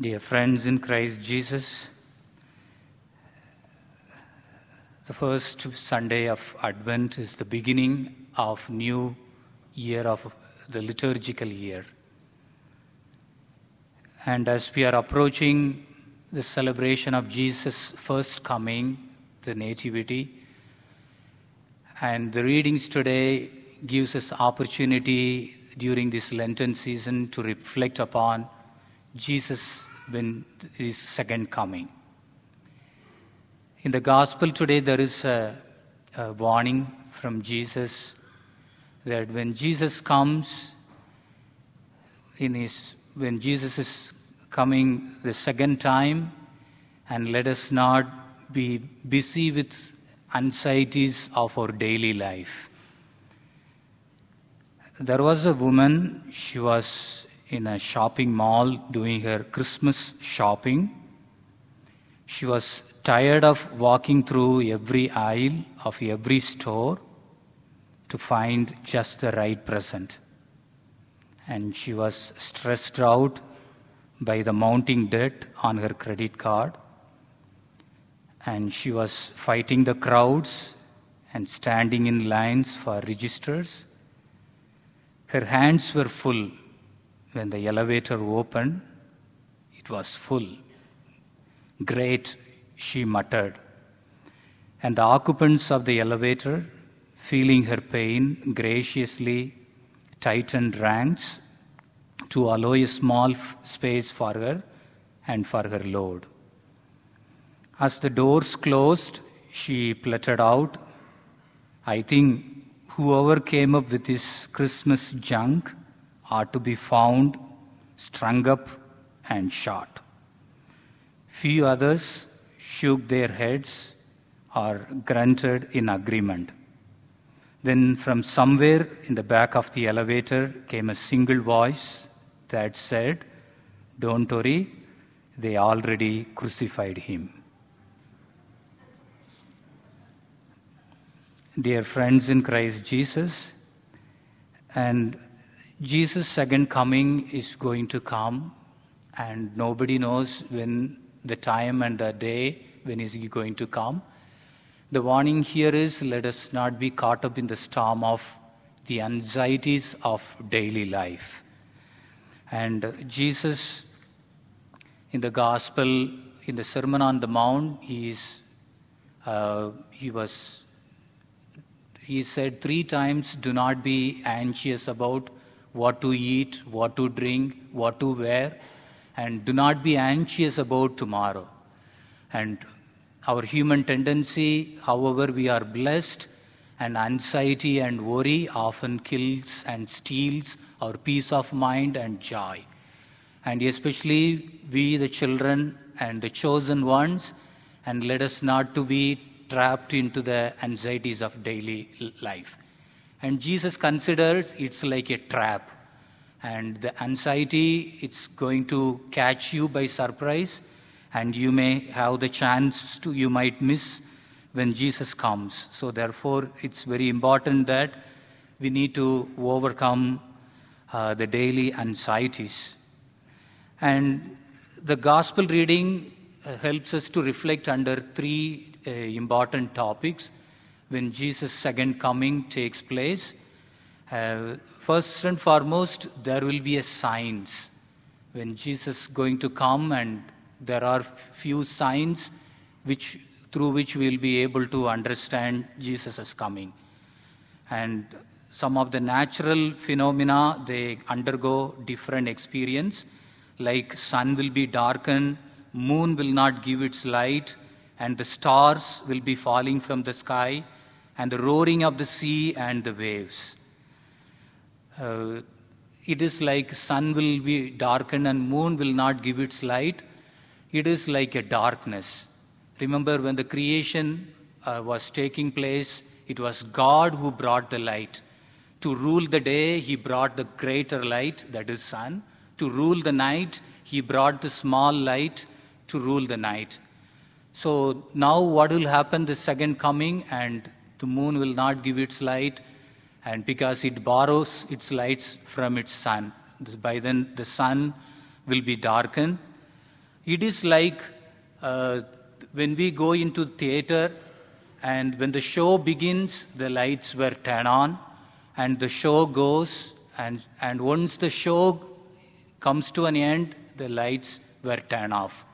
Dear friends in Christ Jesus, the first Sunday of Advent is the beginning of new year of the liturgical year. And as we are approaching the celebration of Jesus' first coming, the nativity, and the readings today gives us opportunity during this Lenten season to reflect upon Jesus when his second coming. In the gospel today, there is a, a warning from Jesus that when Jesus comes, in his, when Jesus is coming the second time, and let us not be busy with anxieties of our daily life. There was a woman, she was in a shopping mall doing her Christmas shopping. She was tired of walking through every aisle of every store to find just the right present. And she was stressed out by the mounting debt on her credit card. And she was fighting the crowds and standing in lines for registers. Her hands were full when the elevator opened. It was full. Great, she muttered. And the occupants of the elevator, feeling her pain, graciously tightened ranks to allow a small space for her and for her load. As the doors closed, she pluttered out, I think whoever came up with this Christmas junk ought to be found, strung up, and shot. Few others shook their heads or grunted in agreement. Then, from somewhere in the back of the elevator, came a single voice that said, Don't worry, they already crucified him. Dear friends in Christ Jesus, and Jesus' second coming is going to come, and nobody knows when the time and the day when is he going to come. The warning here is let us not be caught up in the storm of the anxieties of daily life. And Jesus, in the Gospel, in the Sermon on the Mount, he, is, uh, he was he said three times do not be anxious about what to eat, what to drink, what to wear, and do not be anxious about tomorrow. And our human tendency, however, we are blessed, and anxiety and worry often kills and steals our peace of mind and joy. And especially we, the children and the chosen ones, and let us not to be trapped into the anxieties of daily life. And Jesus considers it's like a trap. And the anxiety, it's going to catch you by surprise, and you may have the chance to, you might miss when Jesus comes. So, therefore, it's very important that we need to overcome uh, the daily anxieties. And the gospel reading uh, helps us to reflect under three uh, important topics when Jesus' second coming takes place. Uh, first and foremost, there will be a signs when Jesus is going to come, and there are few signs which through which we'll be able to understand Jesus is coming. And some of the natural phenomena they undergo different experience, like sun will be darkened, moon will not give its light, and the stars will be falling from the sky, and the roaring of the sea and the waves. Uh, it is like sun will be darkened and moon will not give its light. It is like a darkness. Remember when the creation uh, was taking place, it was God who brought the light. To rule the day, he brought the greater light, that is sun. To rule the night, he brought the small light to rule the night. So now what will happen the second coming and the moon will not give its light and because it borrows its lights from its sun by then the sun will be darkened It is like uh, when we go into theater and when the show begins, the lights were turned on and the show goes and, and once the show comes to an end, the lights were turned off.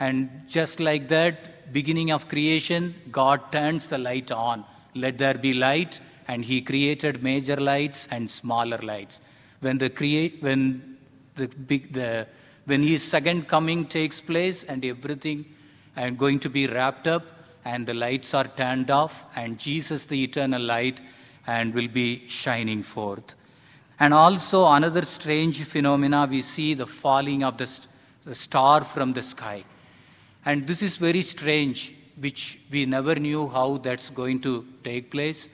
And just like that, beginning of creation, God turns the light on. Let there be light, and He created major lights and smaller lights. When the create, when the big, the when His second coming takes place, and everything and going to be wrapped up, and the lights are turned off, and Jesus, the eternal light, and will be shining forth. And also another strange phenomena we see the falling of the, st- the star from the sky. And this is very strange, which we never knew how that's going to take place.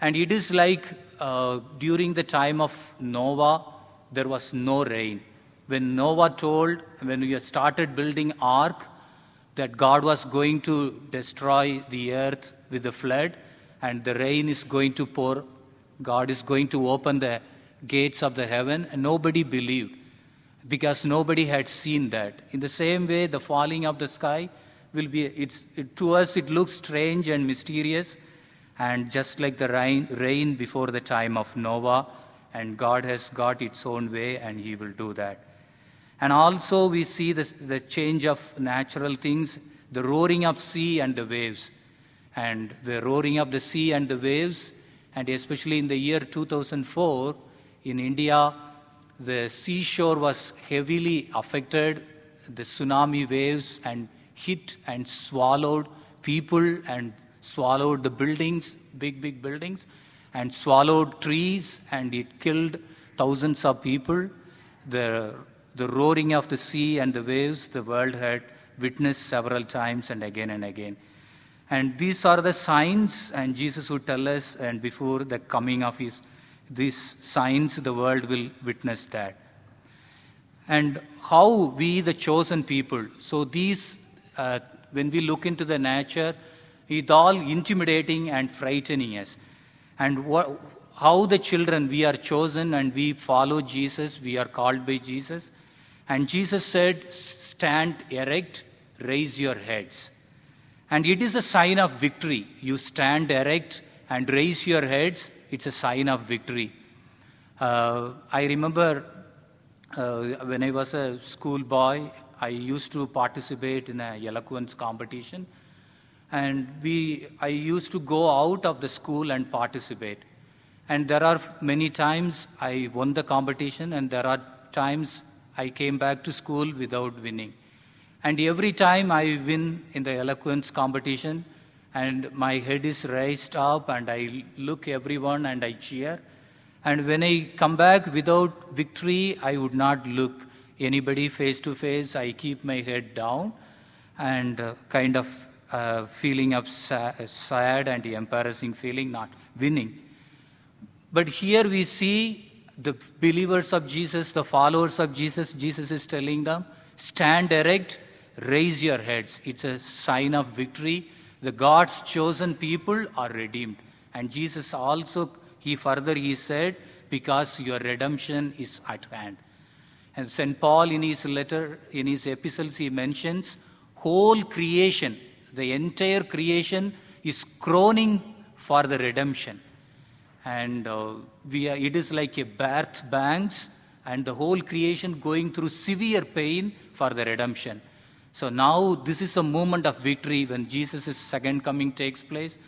And it is like uh, during the time of Noah, there was no rain. When Noah told, when we started building ark, that God was going to destroy the earth with the flood, and the rain is going to pour, God is going to open the gates of the heaven, and nobody believed because nobody had seen that. In the same way, the falling of the sky will be, it's, it, to us, it looks strange and mysterious, and just like the rain, rain before the time of Noah, and God has got its own way, and He will do that. And also, we see the, the change of natural things, the roaring of sea and the waves. And the roaring of the sea and the waves, and especially in the year 2004, in India, the seashore was heavily affected. The tsunami waves and hit and swallowed people and swallowed the buildings, big, big buildings, and swallowed trees, and it killed thousands of people. The, the roaring of the sea and the waves, the world had witnessed several times and again and again. And these are the signs, and Jesus would tell us, and before the coming of his these signs, the world will witness that. And how we, the chosen people, so these, uh, when we look into the nature, it's all intimidating and frightening us. And what, how the children, we are chosen and we follow Jesus, we are called by Jesus. And Jesus said, Stand erect, raise your heads. And it is a sign of victory. You stand erect and raise your heads, it's a sign of victory. Uh, I remember uh, when I was a schoolboy, I used to participate in a eloquence competition. And we, I used to go out of the school and participate. And there are many times I won the competition, and there are times I came back to school without winning. And every time I win in the eloquence competition, and my head is raised up and I look everyone and I cheer. And when I come back without victory, I would not look anybody face to face. I keep my head down and uh, kind of uh, feeling of sa- sad and embarrassing feeling, not winning. But here we see the believers of Jesus, the followers of Jesus, Jesus is telling them, stand erect, raise your heads. It's a sign of victory the God's chosen people are redeemed. And Jesus also, he further he said, because your redemption is at hand. And St. Paul in his letter, in his epistles, he mentions whole creation, the entire creation is groaning for the redemption. And uh, we are, it is like a birth banks and the whole creation going through severe pain for the redemption. So now this is a moment of victory when Jesus' second coming takes place,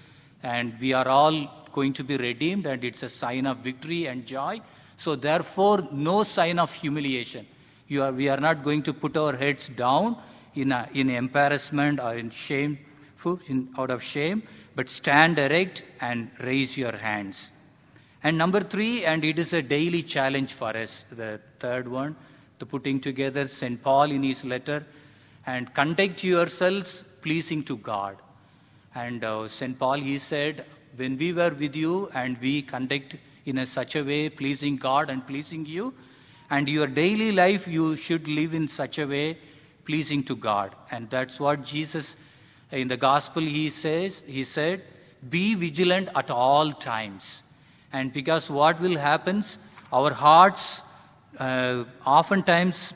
and we are all going to be redeemed, and it's a sign of victory and joy. So therefore, no sign of humiliation. Are, we are not going to put our heads down in, a, in embarrassment or in shame, in, out of shame, but stand erect and raise your hands. And number three, and it is a daily challenge for us, the third one, the putting together, St. Paul in his letter, and conduct yourselves pleasing to God. And uh, St. Paul, he said, when we were with you and we conduct in a such a way pleasing God and pleasing you, and your daily life you should live in such a way pleasing to God. And that's what Jesus in the gospel he says, he said, be vigilant at all times. And because what will happen, our hearts uh, oftentimes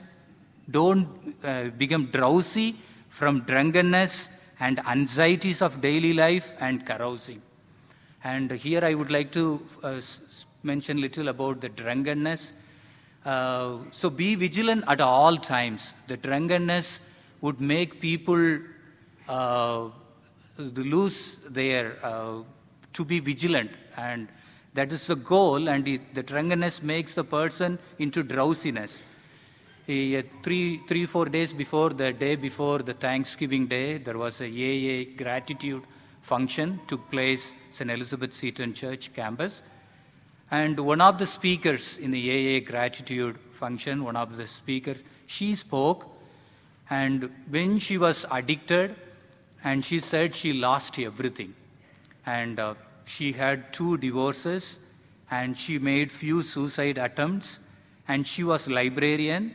Don't uh, become drowsy from drunkenness and anxieties of daily life and carousing. And here I would like to uh, mention a little about the drunkenness. Uh, so be vigilant at all times. The drunkenness would make people uh, lose their, uh, to be vigilant. And that is the goal, and the, the drunkenness makes the person into drowsiness. Uh, three, three, four days before the day before the Thanksgiving Day, there was a AA gratitude function took place St. Elizabeth Seton Church campus. And one of the speakers in the AA gratitude function, one of the speakers, she spoke. And when she was addicted, and she said she lost everything. And uh, she had two divorces, and she made few suicide attempts, and she was librarian.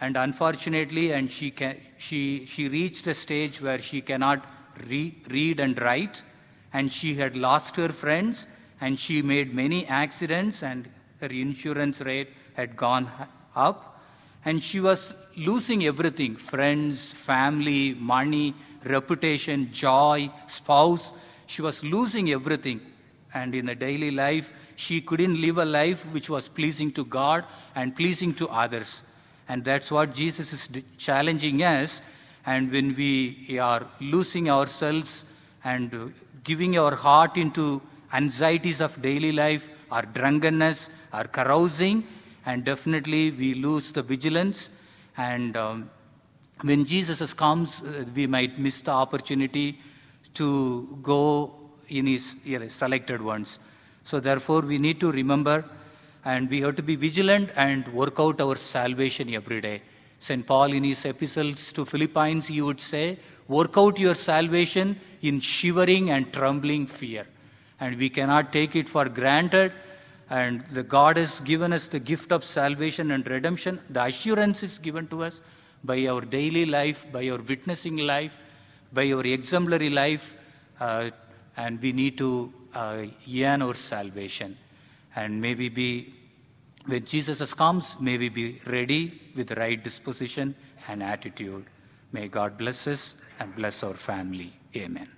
And unfortunately, and she, can, she, she reached a stage where she cannot re- read and write, and she had lost her friends, and she made many accidents, and her insurance rate had gone up, and she was losing everything friends, family, money, reputation, joy, spouse. She was losing everything. And in a daily life, she couldn't live a life which was pleasing to God and pleasing to others. And that's what Jesus is challenging us. And when we are losing ourselves and giving our heart into anxieties of daily life, our drunkenness, our carousing, and definitely we lose the vigilance. And um, when Jesus comes, uh, we might miss the opportunity to go in his selected ones. So, therefore, we need to remember and we have to be vigilant and work out our salvation every day. St. Paul, in his epistles to Philippians, he would say, Work out your salvation in shivering and trembling fear and we cannot take it for granted. And the God has given us the gift of salvation and redemption. The assurance is given to us by our daily life, by our witnessing life, by our exemplary life, uh, and we need to uh, yearn our salvation. And maybe be, when Jesus comes, may we be ready with the right disposition and attitude. May God bless us and bless our family. Amen.